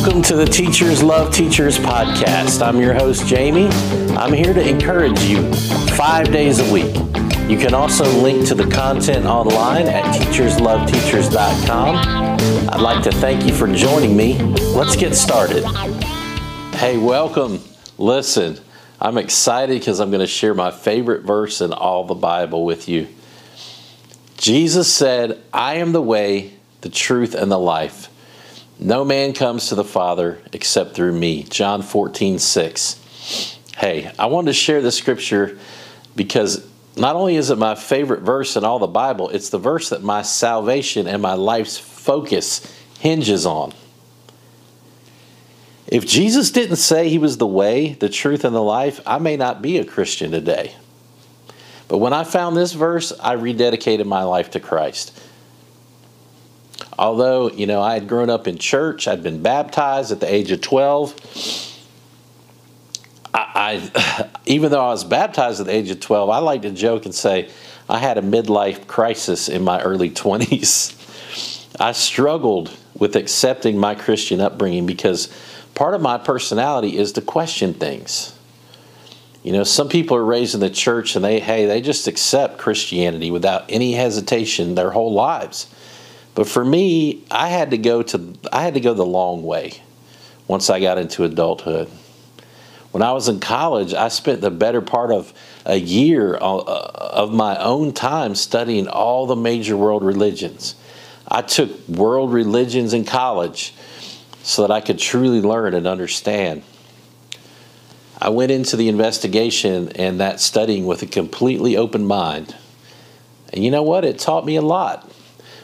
Welcome to the Teachers Love Teachers podcast. I'm your host, Jamie. I'm here to encourage you five days a week. You can also link to the content online at teachersloveteachers.com. I'd like to thank you for joining me. Let's get started. Hey, welcome. Listen, I'm excited because I'm going to share my favorite verse in all the Bible with you. Jesus said, I am the way, the truth, and the life. No man comes to the Father except through me. John 14, 6. Hey, I wanted to share this scripture because not only is it my favorite verse in all the Bible, it's the verse that my salvation and my life's focus hinges on. If Jesus didn't say he was the way, the truth, and the life, I may not be a Christian today. But when I found this verse, I rededicated my life to Christ. Although, you know, I had grown up in church, I'd been baptized at the age of 12. I, I even though I was baptized at the age of 12, I like to joke and say I had a midlife crisis in my early 20s. I struggled with accepting my Christian upbringing because part of my personality is to question things. You know, some people are raised in the church and they, hey, they just accept Christianity without any hesitation their whole lives. But for me, I had to go to I had to go the long way once I got into adulthood. When I was in college, I spent the better part of a year uh, of my own time studying all the major world religions. I took world religions in college so that I could truly learn and understand. I went into the investigation and that studying with a completely open mind. And you know what? It taught me a lot.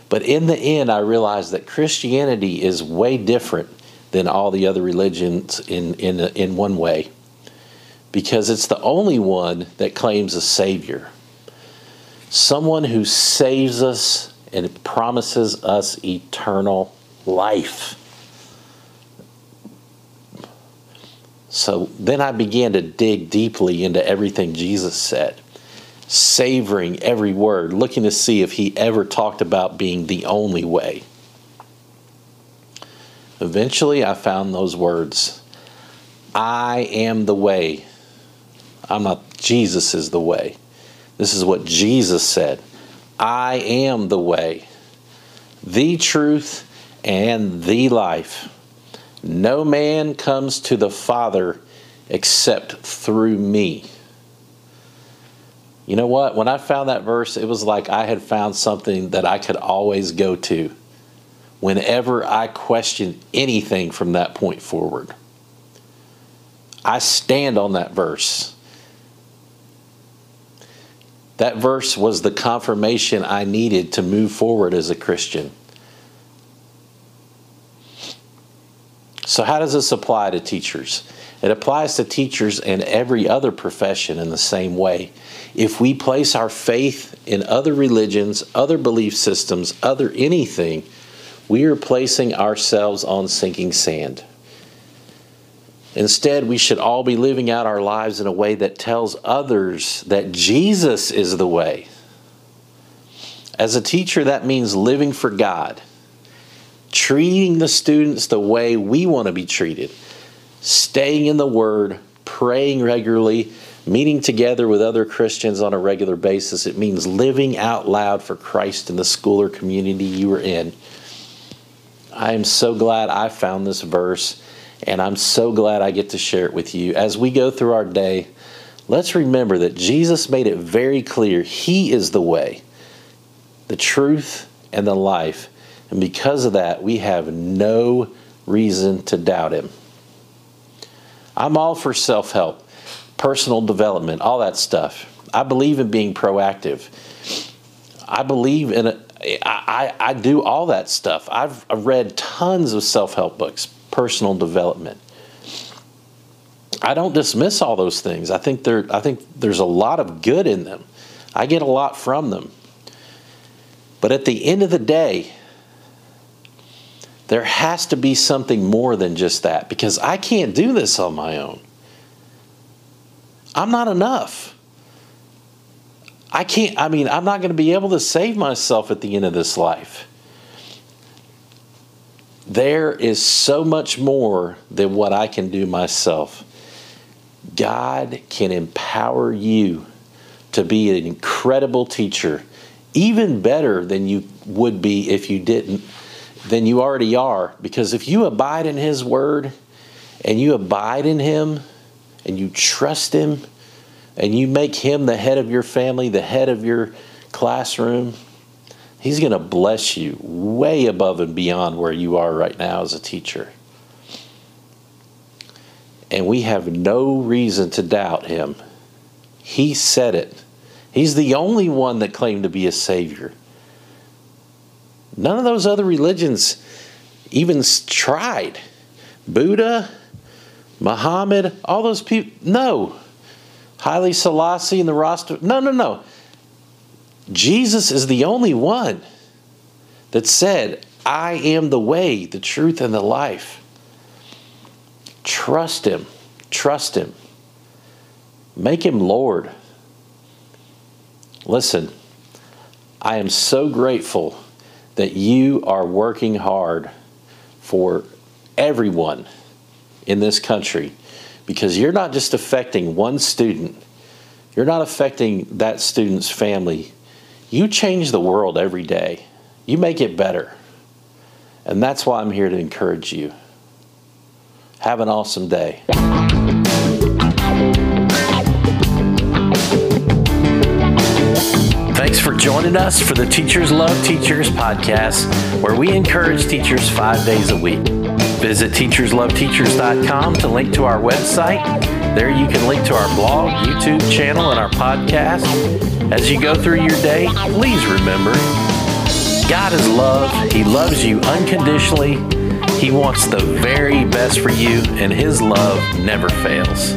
But in the end, I realized that Christianity is way different than all the other religions in, in, in one way because it's the only one that claims a Savior. Someone who saves us and promises us eternal life. So then I began to dig deeply into everything Jesus said, savoring every word, looking to see if he ever talked about being the only way. Eventually, I found those words I am the way. I'm not, Jesus is the way. This is what Jesus said I am the way, the truth, and the life. No man comes to the Father except through me. You know what? When I found that verse, it was like I had found something that I could always go to whenever I questioned anything from that point forward. I stand on that verse. That verse was the confirmation I needed to move forward as a Christian. So, how does this apply to teachers? It applies to teachers and every other profession in the same way. If we place our faith in other religions, other belief systems, other anything, we are placing ourselves on sinking sand. Instead, we should all be living out our lives in a way that tells others that Jesus is the way. As a teacher, that means living for God treating the students the way we want to be treated, staying in the Word, praying regularly, meeting together with other Christians on a regular basis. It means living out loud for Christ in the school or community you are in. I am so glad I found this verse, and I'm so glad I get to share it with you. As we go through our day, let's remember that Jesus made it very clear He is the way, the truth, and the life. And because of that, we have no reason to doubt him. I'm all for self help, personal development, all that stuff. I believe in being proactive. I believe in it. I, I, I do all that stuff. I've, I've read tons of self help books, personal development. I don't dismiss all those things. I think there I think there's a lot of good in them. I get a lot from them. But at the end of the day, there has to be something more than just that because I can't do this on my own. I'm not enough. I can't, I mean, I'm not going to be able to save myself at the end of this life. There is so much more than what I can do myself. God can empower you to be an incredible teacher, even better than you would be if you didn't, than you already are. Because if you abide in His Word and you abide in Him and you trust Him and you make Him the head of your family, the head of your classroom, He's going to bless you way above and beyond where you are right now as a teacher. And we have no reason to doubt him. He said it. He's the only one that claimed to be a savior. None of those other religions even tried. Buddha, Muhammad, all those people, no. Haile Selassie and the Rasta, no, no, no. Jesus is the only one that said, I am the way, the truth, and the life. Trust Him. Trust Him. Make Him Lord. Listen, I am so grateful that you are working hard for everyone in this country because you're not just affecting one student, you're not affecting that student's family you change the world every day, you make it better. And that's why I'm here to encourage you. Have an awesome day. Thanks for joining us for the Teachers Love Teachers podcast, where we encourage teachers five days a week. Visit teachersloveteachers.com to link to our website. There you can link to our blog, YouTube channel, and our podcast. As you go through your day, please remember God is love. He loves you unconditionally. He wants the very best for you, and His love never fails.